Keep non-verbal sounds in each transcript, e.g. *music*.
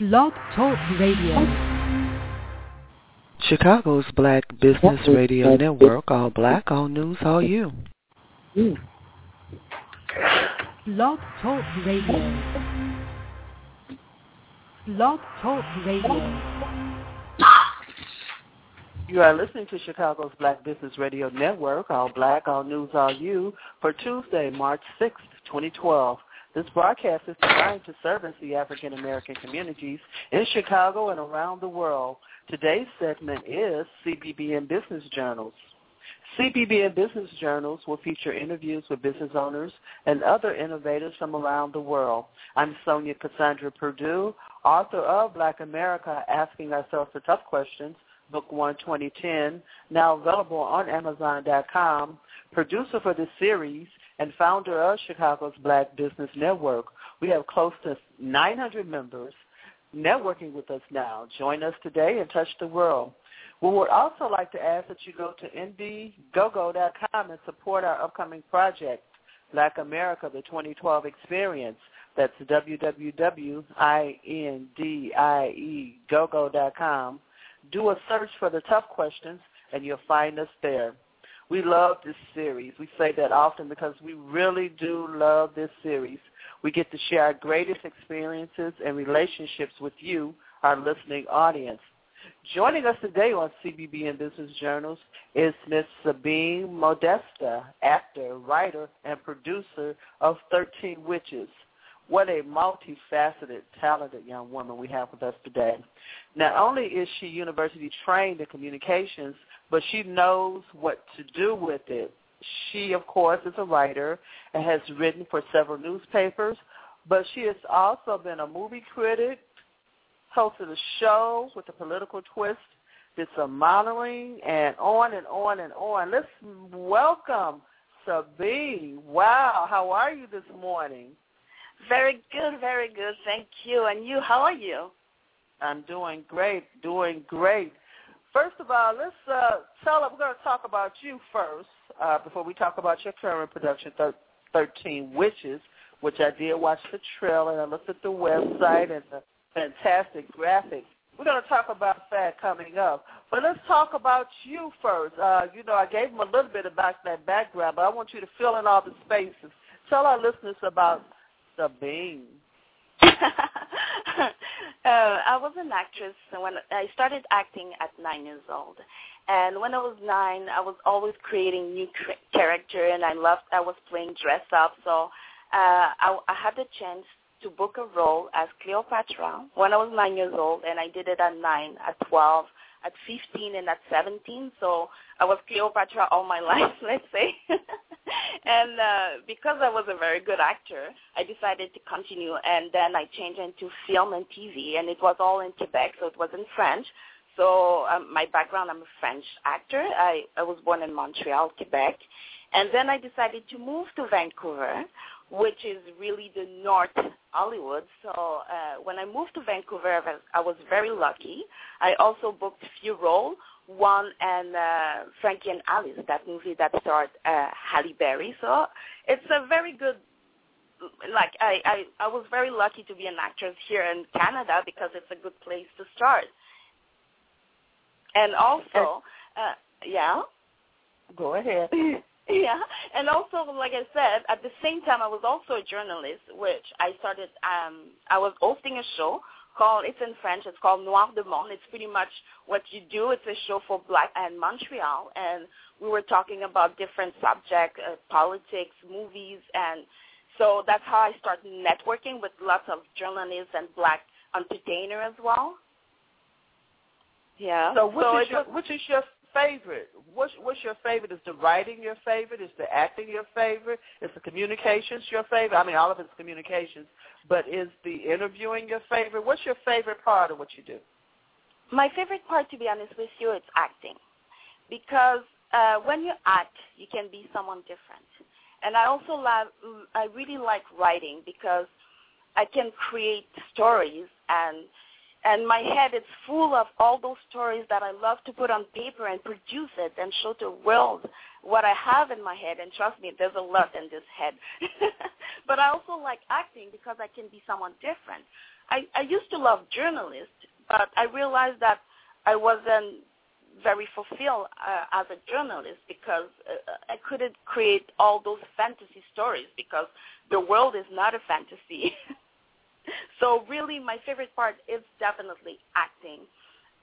Blog Talk Radio. Chicago's Black Business Radio Network, all black, all news, all you. Blog Talk Radio. Blog Talk Radio. You are listening to Chicago's Black Business Radio Network, all black, all news, all you, for Tuesday, March 6th, 2012. This broadcast is designed to service the African American communities in Chicago and around the world. Today's segment is CBBN Business Journals. CBBN Business Journals will feature interviews with business owners and other innovators from around the world. I'm Sonja Cassandra Perdue, author of Black America, Asking Ourselves the Tough Questions, Book 1 2010, now available on Amazon.com, producer for this series, and founder of Chicago's Black Business Network. We have close to 900 members networking with us now. Join us today and touch the world. We would also like to ask that you go to indiegogo.com and support our upcoming project, Black America, the 2012 Experience. That's www.indiegogo.com. Do a search for the tough questions, and you'll find us there. We love this series. We say that often because we really do love this series. We get to share our greatest experiences and relationships with you, our listening audience. Joining us today on CBBN Business Journals is Ms. Sabine Mondestin, actor, writer, and producer of 13 Witches. What a multifaceted, talented young woman we have with us today. Not only is she university trained in communications, but she knows what to do with it. She, of course, is a writer and has written for several newspapers, but she has also been a movie critic, hosted a show with a political twist, did some modeling, and on and on and on. Let's welcome Sabine. Wow, how are you this morning? Very good, very good. Thank you. And you, how are you? I'm doing great, doing great. First of all, let's uh, tell. We're going to talk about you first uh, before we talk about your current production, thir- Thirteen Witches, which I did watch the trailer and I looked at the website and the fantastic graphics. We're going to talk about that coming up, but let's talk about you first. Uh, you know, I gave them a little bit about that background, but I want you to fill in all the spaces. Tell our listeners about Sabine. *laughs* uh, I was an actress when I started acting at nine years old, and when I was nine, I was always creating new character, and I loved. I was playing dress up, so uh, I, I had the chance to book a role as Cleopatra when I was nine years old, and I did it at nine, at twelve, at 15 and at 17. So I was Cleopatra all my *laughs* life, let's say. *laughs* *laughs* and uh, because I was a very good actor, I decided to continue. And then I changed into film and TV, and it was all in Quebec, so it was in French. So um, my background, I'm a French actor. I, I was born in Montreal, Quebec. And then I decided to move to Vancouver which is really the North Hollywood. So uh, when I moved to Vancouver, I was very lucky. I also booked a few roles. One and uh, Frankie and Alice, that movie that starred uh, Halle Berry. So it's a very good. Like I, I, I was very lucky to be an actress here in Canada because it's a good place to start. And also, uh, yeah. Go ahead. *laughs* *laughs* Yeah, and also, like I said, at the same time, I was also a journalist, which I started. Um, I was hosting a show called. It's in French. It's called Noir de Monde. It's pretty much what you do. It's a show for Black and Montreal, and we were talking about different subjects, uh, politics, movies, and so that's how I started networking with lots of journalists and Black entertainers as well. Yeah. So, which so is your, which is your favorite? What's what's your favorite? Is the writing your favorite? Is the acting your favorite? Is the communications your favorite? I mean, all of it's communications, but is the interviewing your favorite? What's your favorite part of what you do? My favorite part, to be honest with you, it's acting, because uh, when you act, you can be someone different. And I also love, I really like writing because I can create stories and and my head is full of all those stories that I love to put on paper and produce it and show to the world what I have in my head. And trust me, there's a lot in this head. *laughs* but I also like acting because I can be someone different. I, I used to love journalists, but I realized that I wasn't very fulfilled uh, as a journalist because uh, I couldn't create all those fantasy stories because the world is not a fantasy. *laughs* so really, my favorite part is definitely acting.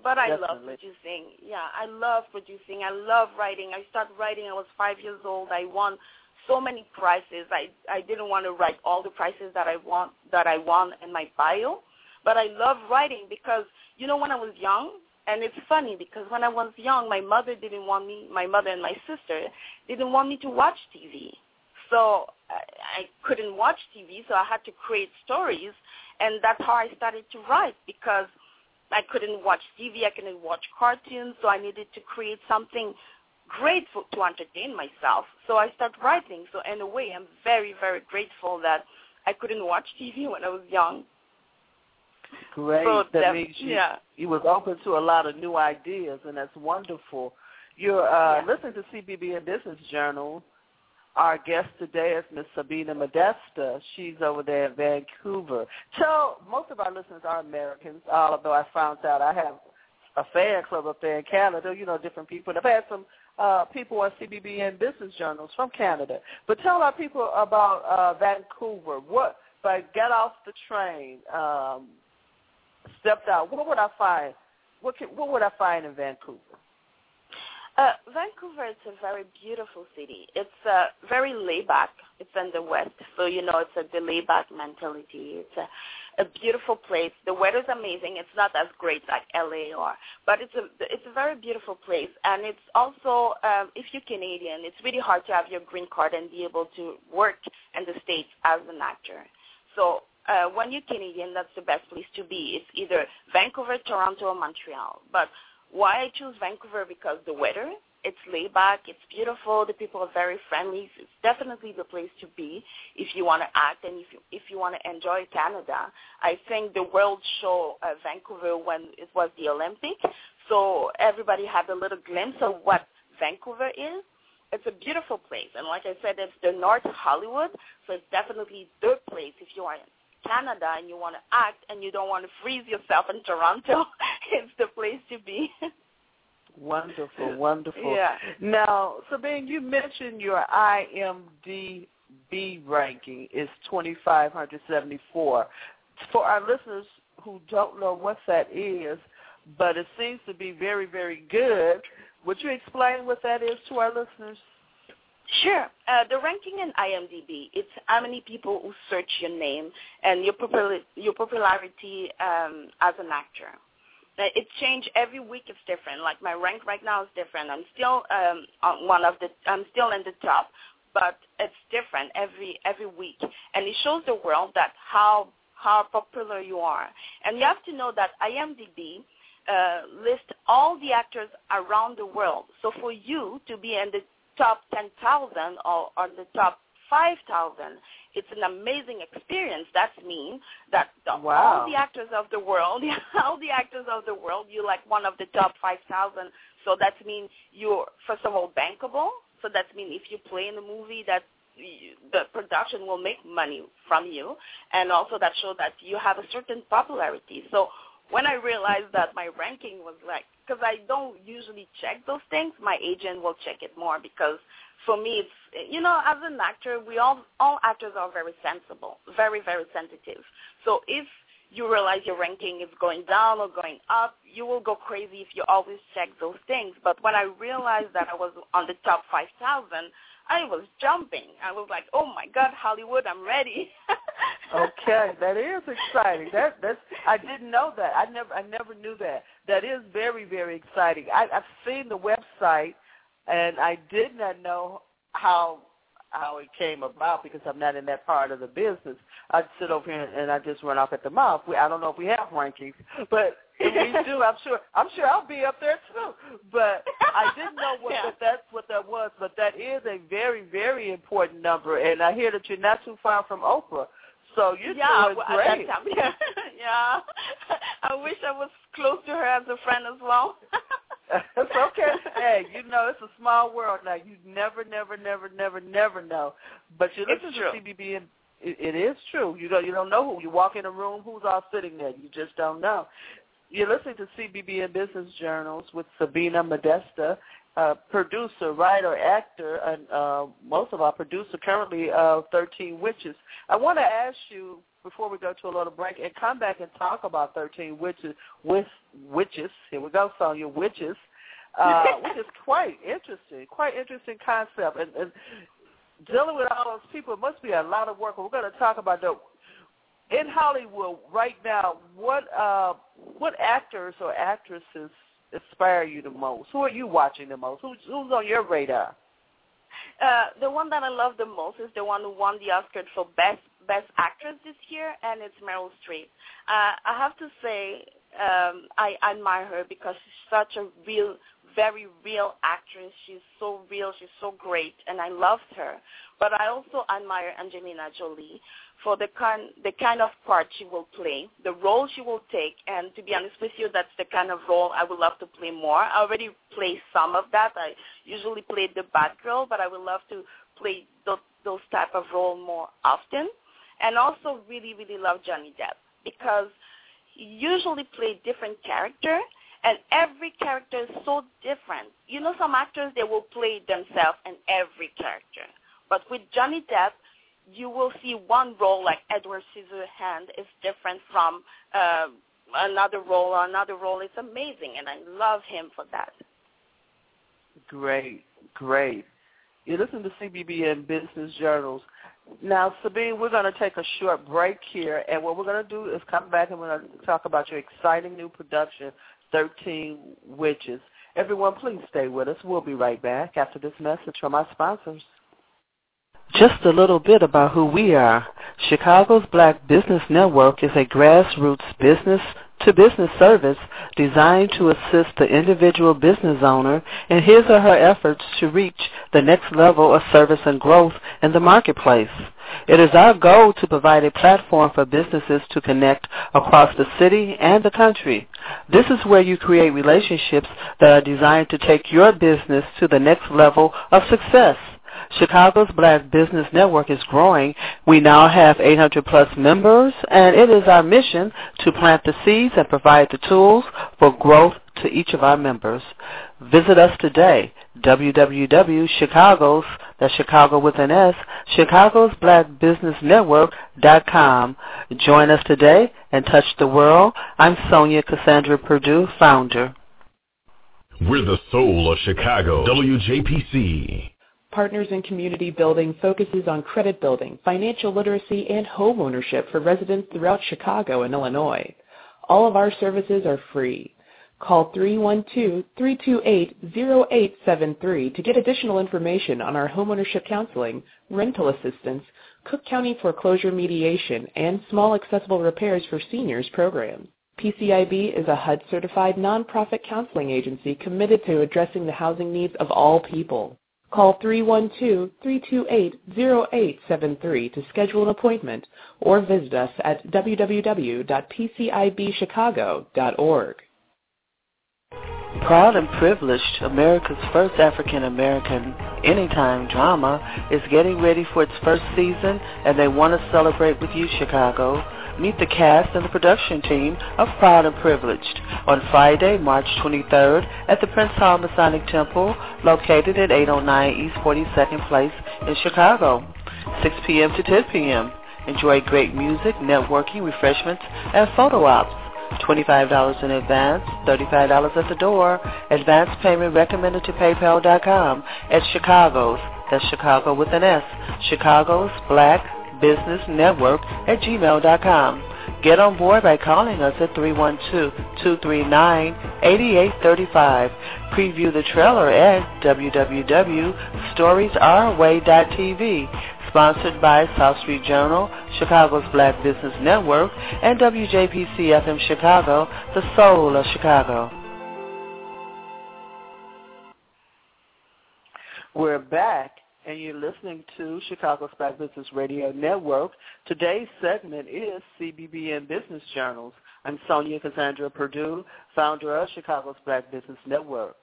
But I Definitely. love producing. Yeah, I love producing. I love writing. I started writing. I was five years old. I won so many prizes. I I didn't want to write all the prizes that I want that I won in my bio, but I love writing because you know when I was young, and it's funny because when I was young, my mother didn't want me. My mother and my sister didn't want me to watch TV, so I, couldn't watch TV. So I had to create stories, and that's how I started to write because I couldn't watch TV. I couldn't watch cartoons, so I needed to create something great for, to entertain myself. So I started writing. So in a way, I'm very, very grateful that I couldn't watch TV *laughs* when I was young. Great. So that means you, yeah. you was open to a lot of new ideas, and that's wonderful. You're uh, Yeah. listening to CBBN Business Journal. Our guest today is Miss Sabina Mondestin. She's over there in Vancouver. Tell most of our listeners are Americans, although I found out I have a fan club up there in Canada. You know, different people. I've had some uh, people on CBBN Business Journals from Canada. But tell our people about uh, Vancouver. What if I got off the train, um, stepped out? What would I find? What can, what would I find in Vancouver? Uh, Vancouver is a very beautiful city. It's uh, very laid back. It's in the west, so you know it's a laid back mentality. It's a, a beautiful place. The weather's amazing. It's not as great like LA or, but it's a it's a very beautiful place. And it's also um, if you're Canadian, it's really hard to have your green card and be able to work in the states as an actor. So uh, when you're Canadian, that's the best place to be. It's either Vancouver, Toronto, or Montreal. But why I choose Vancouver because the weather, it's laid back, it's beautiful, the people are very friendly. It's definitely the place to be if you want to act and if you if you want to enjoy Canada. I think the World Show uh, Vancouver when it was the Olympic, so everybody had a little glimpse of what Vancouver is. It's a beautiful place, and like I said, it's the North Hollywood, so it's definitely the place if you are in Canada and you want to act and you don't want to freeze yourself in Toronto. *laughs* it's the place to be. Wonderful, wonderful. Yeah. Now, Sabine, you mentioned your IMDb ranking is 2,574. For our listeners who don't know what that is, but it seems to be very, very good, would you explain what that is to our listeners? Sure. Uh, the ranking in IMDb, it's how many people who search your name and your popul- your popularity um, as an actor. Uh, it change every week. It's different. Like my rank right now is different. I'm still um, on one of the. I'm still in the top, but it's different every every week, and it shows the world that how how popular you are. And you have to know that IMDb uh, lists all the actors around the world. So for you to be in the top 10,000 or, or the top 5,000, it's an amazing experience. That means that the, Wow. all the actors of the world, *laughs* all the actors of the world, you're like one of the top 5,000. So that means you're, first of all, bankable. So that means if you play in a movie that the production will make money from you, and also that show that you have a certain popularity. So when I realized that my ranking was like, because I don't usually check those things, my agent will check it more because for me, it's you know, as an actor, we all all actors are very sensible, very very sensitive. So if you realize your ranking is going down or going up, you will go crazy if you always check those things. But when I realized that I was on the top 5,000, I was jumping. I was like, oh my God, Hollywood, I'm ready. *laughs* Okay, that is exciting. That that's I didn't know that. I never I never knew that. That is very very exciting. I, I've seen the website, and I did not know how how it came about because I'm not in that part of the business. I'd sit over here and I just run off at the mouth. We, I don't know if we have rankings, but if we *laughs* do, I'm sure I'm sure I'll be up there too. But I didn't know what Yeah. that that's what that was. But that is a very very important number, and I hear that you're not too far from Oprah. So you're yeah, doing well, great. at that time, yeah. *laughs* yeah. I wish I was close to her as a friend as well. *laughs* *laughs* it's okay. Hey, you know it's a small world now. You never, never, never, never, never know. But you listen to CBBN it, it is true. You don't you don't know who you walk in a room, who's all sitting there. You just don't know. You're listening to CBBN Business Journals with Sabina Mondestin, uh, producer, writer, actor, and uh, most of our producer currently of 13 Witches. I want to ask you before we go to a little break and come back and talk about 13 Witches with Witches. Here we go, Sonja, Witches. Uh, *laughs* which is quite interesting, quite interesting concept. And, and dealing with all those people must be a lot of work. We're going to talk about that in Hollywood right now. What uh, what actors or actresses inspire you the most? Who are you watching the most? Who's, who's on your radar? Uh, the one that I love the most is the one who won the Oscar for best best actress this year, and it's Meryl Streep. Uh, I have to say, um, I admire her because she's such a real very real actress. She's so real. She's so great, and I loved her. But I also admire Angelina Jolie for the kind the kind of part she will play, the role she will take. And to be honest with you, that's the kind of role I would love to play more. I already play some of that. I usually play the bad girl, but I would love to play those, those type of role more often. And also really, really love Johnny Depp because he usually play different character and every character is so different. You know, some actors, they will play themselves in every character. But with Johnny Depp, you will see one role like Edward Scissorhands is different from uh, another role or another role. It's amazing, and I love him for that. Great, great. You listen to CBBN Business Journals. Now, Sabine, we're going to take a short break here, and what we're going to do is come back and we're going to talk about your exciting new production, 13 Witches. Everyone, please stay with us. We'll be right back after this message from our sponsors. Just a little bit about who we are. Chicago's Black Business Network is a grassroots business to business service designed to assist the individual business owner in his or her efforts to reach the next level of service and growth in the marketplace. It is our goal to provide a platform for businesses to connect across the city and the country. This is where you create relationships that are designed to take your business to the next level of success. Chicago's Black Business Network is growing. We now have 800 plus members, and it is our mission to plant the seeds and provide the tools for growth to each of our members. Visit us today, www.chicagos, that's Chicago with an S, Chicago's Black Business Network.com. Join us today and touch the world. I'm Sonja Cassandra Perdue, founder. We're the soul of Chicago, WJPC. Partners in Community Building focuses on credit building, financial literacy, and home ownership for residents throughout Chicago and Illinois. All of our services are free. Call 312-328-0873 to get additional information on our homeownership counseling, rental assistance, Cook County foreclosure mediation, and small accessible repairs for seniors programs. PCIB is a HUD-certified nonprofit counseling agency committed to addressing the housing needs of all people. Call 312-328-0873 to schedule an appointment or visit us at www.pcibchicago.org. Proud and Privileged, America's first African American anytime drama, is getting ready for its first season and they want to celebrate with you, Chicago. Meet the cast and the production team of Proud and Privileged on Friday, March 23rd at the Prince Hall Masonic Temple located at 809 East 42nd Place in Chicago, 6 p.m. to 10 p.m. Enjoy great music, networking, refreshments, and photo ops. $25 in advance, $35 at the door. Advance payment recommended to PayPal.com at Chicago's, that's Chicago with an S, Chicago's Black Business Network at gmail.com. Get on board by calling us at 312-239-8835. Preview the trailer at www.storiesourway.tv. Sponsored by South Street Journal, Chicago's Black Business Network, and WJPC FM Chicago, the soul of Chicago. We're back and you're listening to Chicago Black Business Radio Network. Today's segment is CBBN Business Journals. I'm Sonja Cassandra Perdue, founder of Chicago's Black Business Network.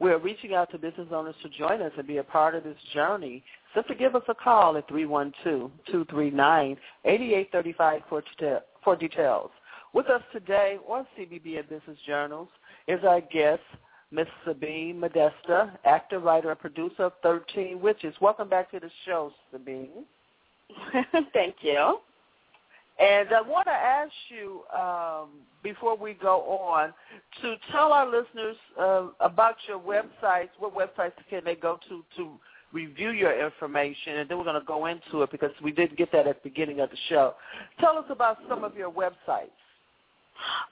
We're reaching out to business owners to join us and be a part of this journey. Simply give us a call at 312-239-8835 for, for details. With us today on CBBN Business Journals is our guest, Miss Sabine Mondestin, actor, writer, and producer of 13 Witches. Welcome back to the show, Sabine. *laughs* Thank you. And I want to ask you, um, before we go on, to tell our listeners uh, about your websites. What websites can they go to to review your information? And then we're going to go into it because we didn't get that at the beginning of the show. Tell us about some of your websites.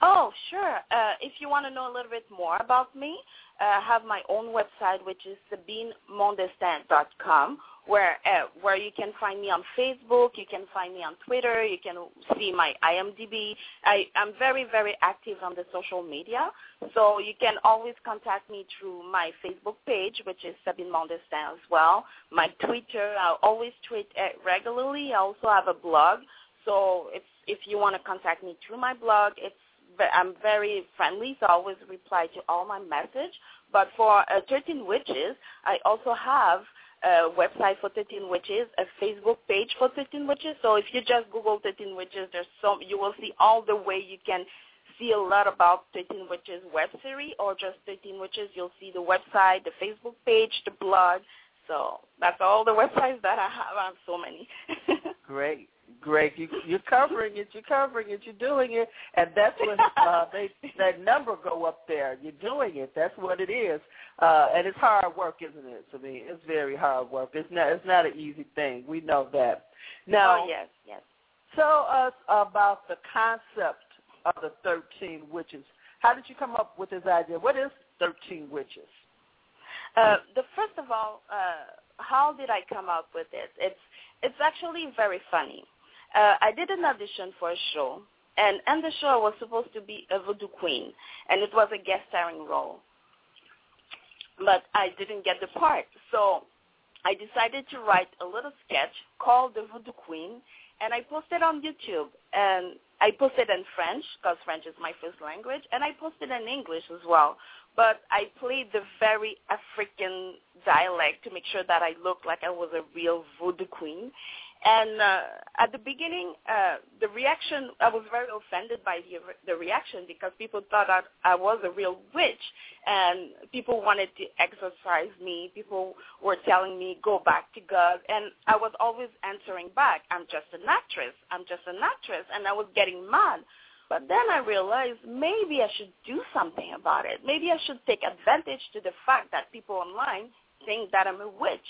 Oh, sure. Uh, if you want to know a little bit more about me, uh, I have my own website, which is sabinemondestin.com, where uh, where you can find me on Facebook, you can find me on Twitter, you can see my IMDb. I, I'm very, very active on the social media, so you can always contact me through my Facebook page, which is Sabine Mondestin as well. My Twitter, I always tweet uh, regularly. I also have a blog, so if if you want to contact me through my blog, it's I'm very friendly, so I always reply to all my message. But for uh, 13 Witches, I also have a website for 13 Witches, a Facebook page for 13 Witches. So if you just Google 13 Witches, there's some you will see all the way you can see a lot about 13 Witches web series or just 13 Witches. You'll see the website, the Facebook page, the blog. So that's all the *laughs* websites that I have. I have so many. *laughs* Great. Great, you, you're covering it. You're covering it. You're doing it, and that's what uh, *laughs* they that number go up there. You're doing it. That's what it is, uh, and it's hard work, isn't it? To me, it's very hard work. It's not. It's not an easy thing. We know that. Now, oh yes, yes. Tell us about the concept of the thirteen witches. How did you come up with this idea? What is thirteen witches? Uh, the first of all, uh, how did I come up with it? It's it's actually very funny uh, I did an audition for a show, and in the show was supposed to be a voodoo queen, and it was a guest starring role. But I didn't get the part, so I decided to write a little sketch called The Voodoo Queen, and I posted on YouTube. And I posted in French because French is my first language, and I posted in English as well. But I played the very African dialect to make sure that I looked like I was a real voodoo queen. And uh, at the beginning, uh, the reaction, I was very offended by the, the reaction because people thought that I was a real witch and people wanted to exorcise me. People were telling me, go back to God. And I was always answering back, I'm just an actress. I'm just an actress. And I was getting mad. But then I realized maybe I should do something about it. Maybe I should take advantage to the fact that people online think that I'm a witch.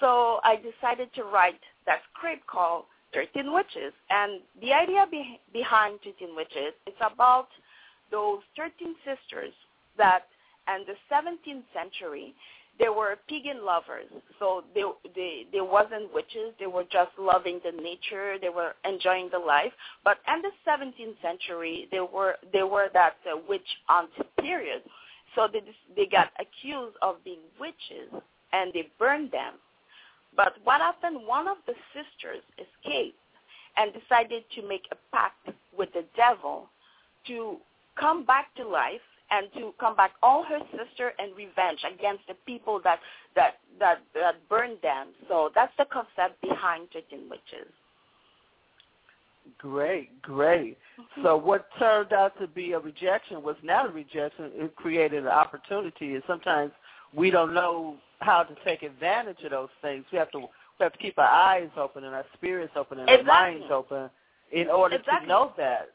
So I decided to write that script called 13 Witches. And the idea be- behind 13 Witches is about those 13 sisters that in the 17th century, they were pagan lovers. So they, they, they wasn't witches. They were just loving the nature. They were enjoying the life. But in the 17th century, they were, they were that uh, witch hunt period. So they, they got accused of being witches and they burned them. But what happened, one of the sisters escaped and decided to make a pact with the devil to come back to life and to come back all her sister and revenge against the people that that that, that burned them. So that's the concept behind 13 Witches. Great, great. Mm-hmm. So what turned out to be a rejection was not a rejection. It created an opportunity, and sometimes we don't know how to take advantage of those things. We have to we have to keep our eyes open and our spirits open and exactly. our minds open in order exactly. to know that.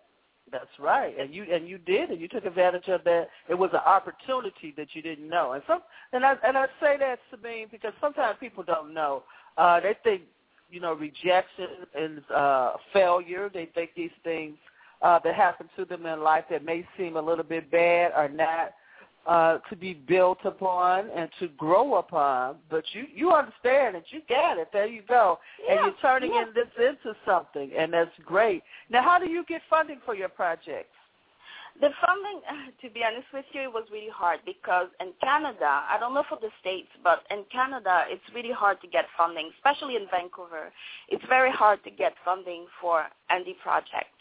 That's right, and you and you did, and you took advantage of that. It was an opportunity that you didn't know, and some and I and I say that Sabine because sometimes people don't know. Uh, they think you know rejection is uh, failure. They think these things uh, that happen to them in life that may seem a little bit bad are not uh, to be built upon and to grow upon. But you you understand it. You get it. There you go. Yeah, and you're turning yeah. in this into something, and that's great. Now, how do you get funding for your projects? The funding, *sighs* to be honest with you, it was really hard because in Canada, I don't know for the States, but in Canada, it's really hard to get funding, especially in Vancouver. It's very hard to get funding for any projects.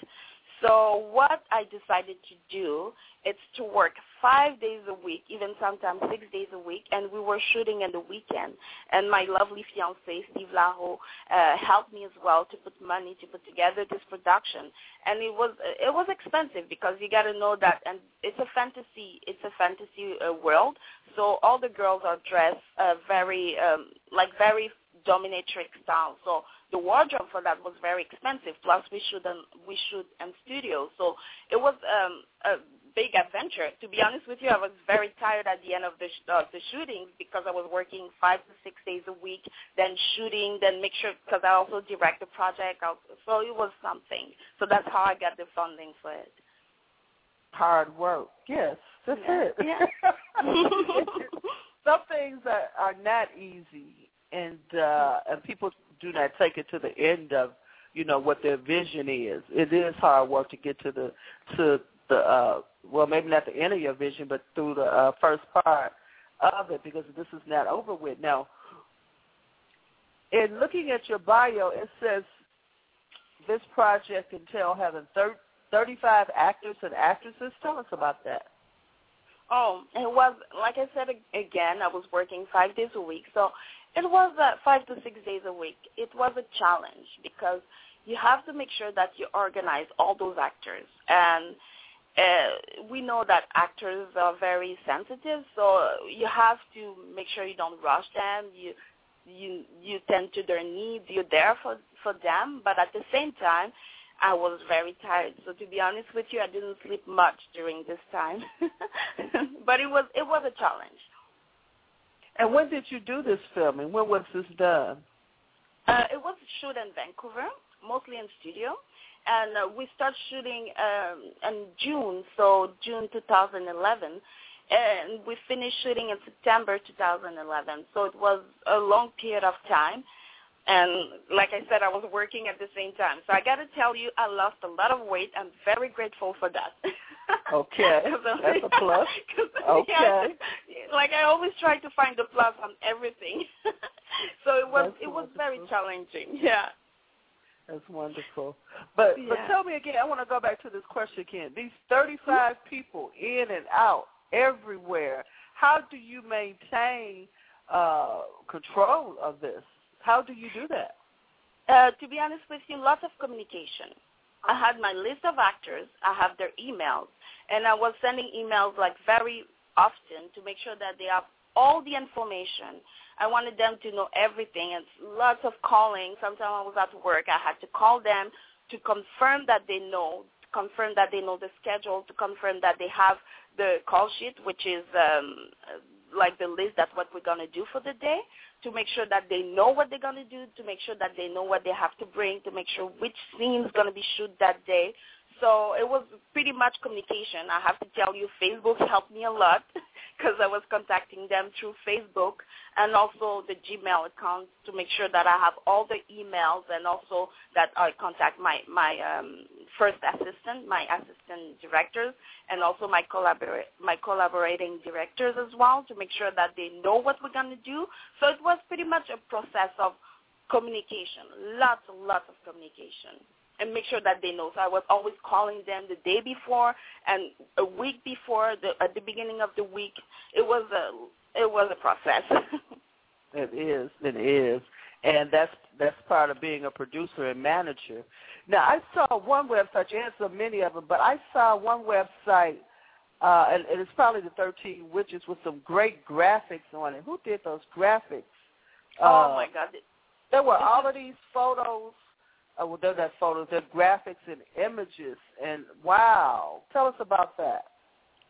So what I decided to do is to work five days a week, even sometimes six days a week, and we were shooting in the weekend. And my lovely fiance, Steve Laho, uh, helped me as well to put money to put together this production. And it was it was expensive because you got to know that, and it's a fantasy it's a fantasy uh, world. So all the girls are dressed uh, very um, like very dominatrix style. So the wardrobe for that was very expensive. Plus, we shoot in we shoot in studio, so it was um, a big adventure. To be honest with you, I was very tired at the end of the sh- uh, the shootings because I was working five to six days a week, then shooting, then make sure because I also direct the project. So it was something. So that's how I got the funding for it. Hard work. Yes, that's yeah. it. Yeah. *laughs* Some things are, are not easy, and uh, and people do not take it to the end of you know what their vision is. It is hard work to get to the to the uh, well maybe not the end of your vision, but through the uh, first part of it because this is not over with. Now, in looking at your bio, it says this project entail having thir- 35 actors and actresses. Tell us about that. Oh, it was like I said again. I was working five days a week, so it was uh, five to six days a week. It was a challenge because you have to make sure that you organize all those actors. And uh, we know that actors are very sensitive, so you have to make sure you don't rush them. You you you tend to their needs. You're there for for them, but at the same time, I was very tired. So to be honest with you, I didn't sleep much during this time. *laughs* but it was it was a challenge. And when did you do this filming? When was this done? Uh, it was shot in Vancouver, mostly in studio, and uh, we started shooting um, in June, so June 2011, and we finished shooting in September 2011. So it was a long period of time. And like I said, I was working at the same time. So I got to tell you, I lost a lot of weight. I'm very grateful for that. *laughs* Okay, *laughs* that's a plus. *laughs* Okay. Yeah, like I always try to find the plus on everything. so it was That's it was wonderful. very challenging. Yeah. That's wonderful. But but tell me again. I want to go back to this question again. These 35 people in and out everywhere. How do you maintain uh, control of this? How do you do that? Uh, to be honest with you, lots of communication. I had my list of actors. I have their emails, and I was sending emails like very often to make sure that they have all the information. I wanted them to know everything. It's lots of calling. Sometimes I was at work. I had to call them to confirm that they know, to confirm that they know the schedule, to confirm that they have the call sheet, which is um, like the list that's what we're going to do for the day to make sure that they know what they're going to do, to make sure that they know what they have to bring, to make sure which scene is going to be shoot that day. So it was pretty much communication. I have to tell you, Facebook helped me a lot *laughs* because I was contacting them through Facebook and also the Gmail account to make sure that I have all the emails and also that I contact my my um, first assistant, my assistant directors, and also my collabor- my collaborating directors as well to make sure that they know what we're going to do. So it was pretty much a process of communication, lots and lots of communication and make sure that they know. So I was always calling them the day before and a week before, the, at the beginning of the week. It was a it was a process. *laughs* It is. It is. And that's that's part of being a producer and manager. Now I saw one website. You had so many of them, but I saw one website, uh, and, and it's probably the Thirteen Witches with some great graphics on it. Who did those graphics? oh Uh, my God! There were all of these photos. Uh, well, they're not photos. They're graphics and images. And wow, tell us about that.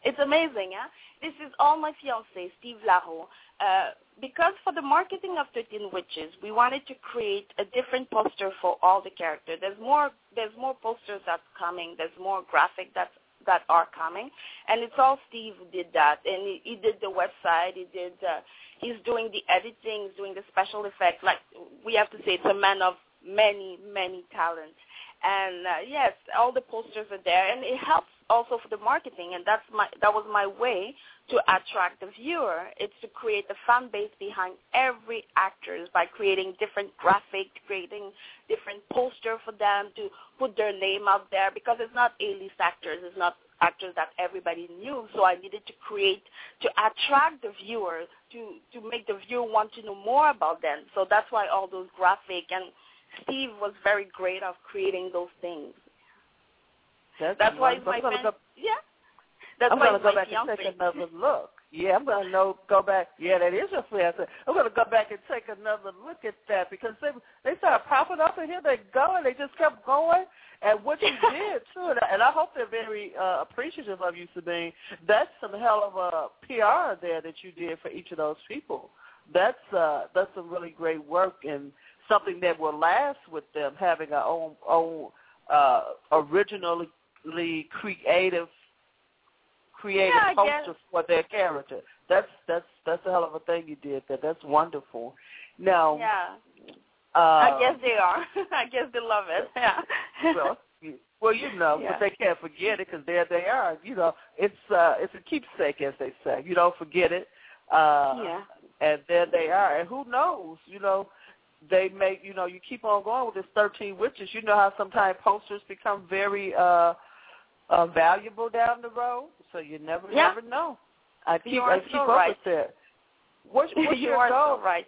It's amazing, yeah? This is all my fiance, Steve Laho. Uh, because for the marketing of 13 Witches, we wanted to create a different poster for all the characters. There's more, there's more posters that's coming. There's more graphic that's, that are coming. And it's all Steve did that. And he, he did the website. He did, uh, he's doing the editing. He's doing the special effects. Like, we have to say it's a man of many, many talents. And uh, yes, all the posters are there, and it helps also for the marketing, and that's my that was my way to attract the viewer. It's to create a fan base behind every actors by creating different graphics, creating different poster for them to put their name out there because it's not A-list actors, it's not actors that everybody knew. So I needed to create to attract the viewer to to make the viewer want to know more about them. So that's why all those graphic and Steve was very great of creating those things. That's, That's why wonderful. my friend, go, yeah. That's I'm why gonna go back and take another look. Yeah, I'm gonna know, go back. Yeah, that is a fiance. I'm gonna go back and take another look at that because they they started popping up, and here they go, and they just kept going. And what you *laughs* did too, and I, and I hope they're very uh, appreciative of you, Sabine. That's some hell of a PR there that you did for each of those people. That's uh, that's some really great work and something that will last with them having our own own uh, originally creative creative Yeah, posters for their character. That's that's that's a hell of a thing you did there. That's wonderful. Now, Yeah, uh, I guess they are. *laughs* I guess they love it. Yeah. well, you- well, you know, Yeah. but they can't forget it because there they are. You know, it's uh, it's a keepsake, as they say. You don't forget it. Uh, yeah. and there they are. And who knows? You know, they make you know you keep on going with this thirteen witches. You know how sometimes posters become very uh, uh valuable down the road. So you never Yeah. never know. I keep You are I keep so up right. with that. What's, *laughs* what's you your are goal? so right.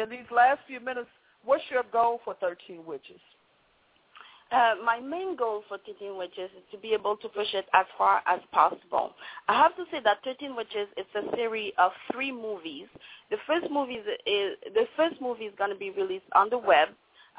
In these last few minutes, what's your goal for thirteen witches? Uh, my main goal for 13 Witches is to be able to push it as far as possible. I have to say that 13 Witches is a series of three movies. The first movie is, is the first movie is going to be released on the web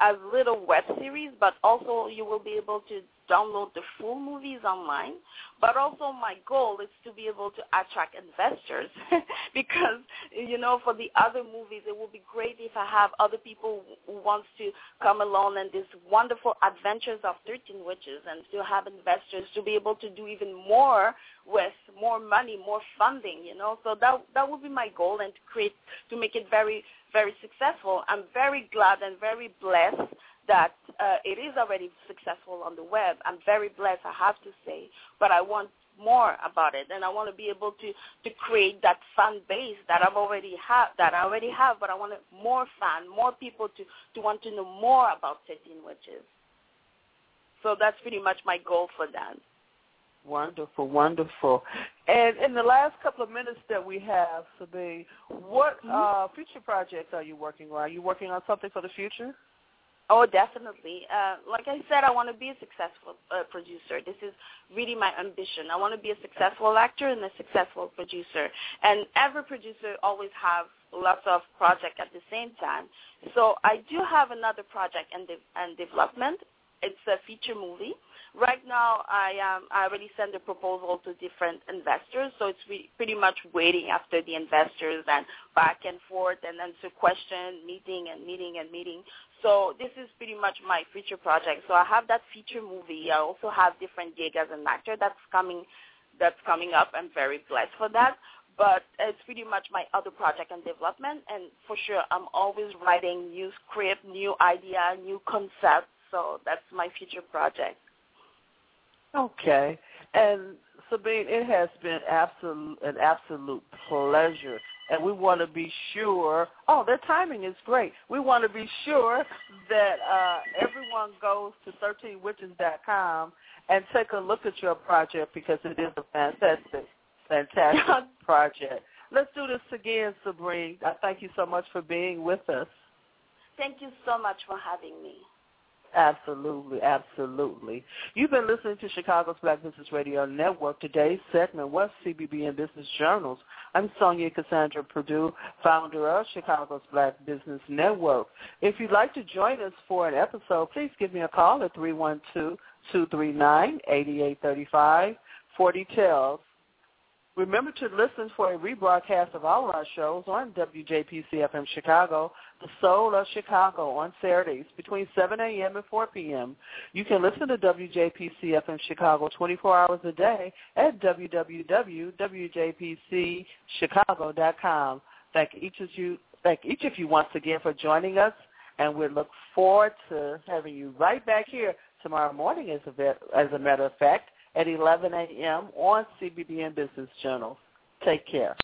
as little web series, but also you will be able to download the full movies online. But also my goal is to be able to attract investors *laughs* because, you know, for the other movies, it would be great if I have other people who wants to come along and these wonderful adventures of 13 witches and to have investors to be able to do even more with more money, more funding, you know. So that that would be my goal and to create to make it very very successful. I'm very glad and very blessed that uh, it is already successful on the web. I'm very blessed, I have to say, but I want more about it, and I want to be able to to create that fan base that I've already have that I already have, but I want more fan, more people to to want to know more about 13 witches. So that's pretty much my goal for that. Wonderful, wonderful. And in the last couple of minutes that we have, Sabine, what Mm-hmm. uh, future projects are you working on? Are you working on something for the future? Oh, definitely. Uh, like I said, I want to be a successful uh, producer. This is really my ambition. I want to be a successful actor and a successful producer. And every producer always have lots of projects at the same time. So I do have another project in, de- in development. It's a feature movie. Right now, I um, I already sent a proposal to different investors, so it's re- pretty much waiting after the investors and back and forth and answer question, meeting and meeting and meeting. So this is pretty much my future project. So I have that feature movie. I also have different gig as an actor that's coming that's coming up. I'm very blessed for that. But it's pretty much my other project in development and for sure I'm always writing new script, new idea, new concept. So that's my future project. Okay. And Sabine, it has been absolute an absolute pleasure. And we want to be sure. Oh, their timing is great. We want to be sure that uh, everyone goes to 13witches.com and take a look at your project because it is a fantastic, fantastic project. Let's do this again, Sabrine. I thank you so much for being with us. Thank you so much for having me. Absolutely, absolutely. You've been listening to Chicago's Black Business Radio Network. Today's segment was CBBN Business Journals. I'm Sonja Cassandra Perdue, founder of Chicago's Black Business Network. If you'd like to join us for an episode, please give me a call at 312-239-8835 for details. Remember to listen for a rebroadcast of all our shows on WJPC-FM Chicago, The Soul of Chicago, on Saturdays between 7 a.m. and 4 p.m. You can listen to WJPC-FM Chicago 24 hours a day at www.wjpcchicago.com. Thank each of you, thank each of you once again for joining us. And we look forward to having you right back here tomorrow morning, as a, as a matter of fact, at 11 a.m. on CBBN Business Journal. Take care.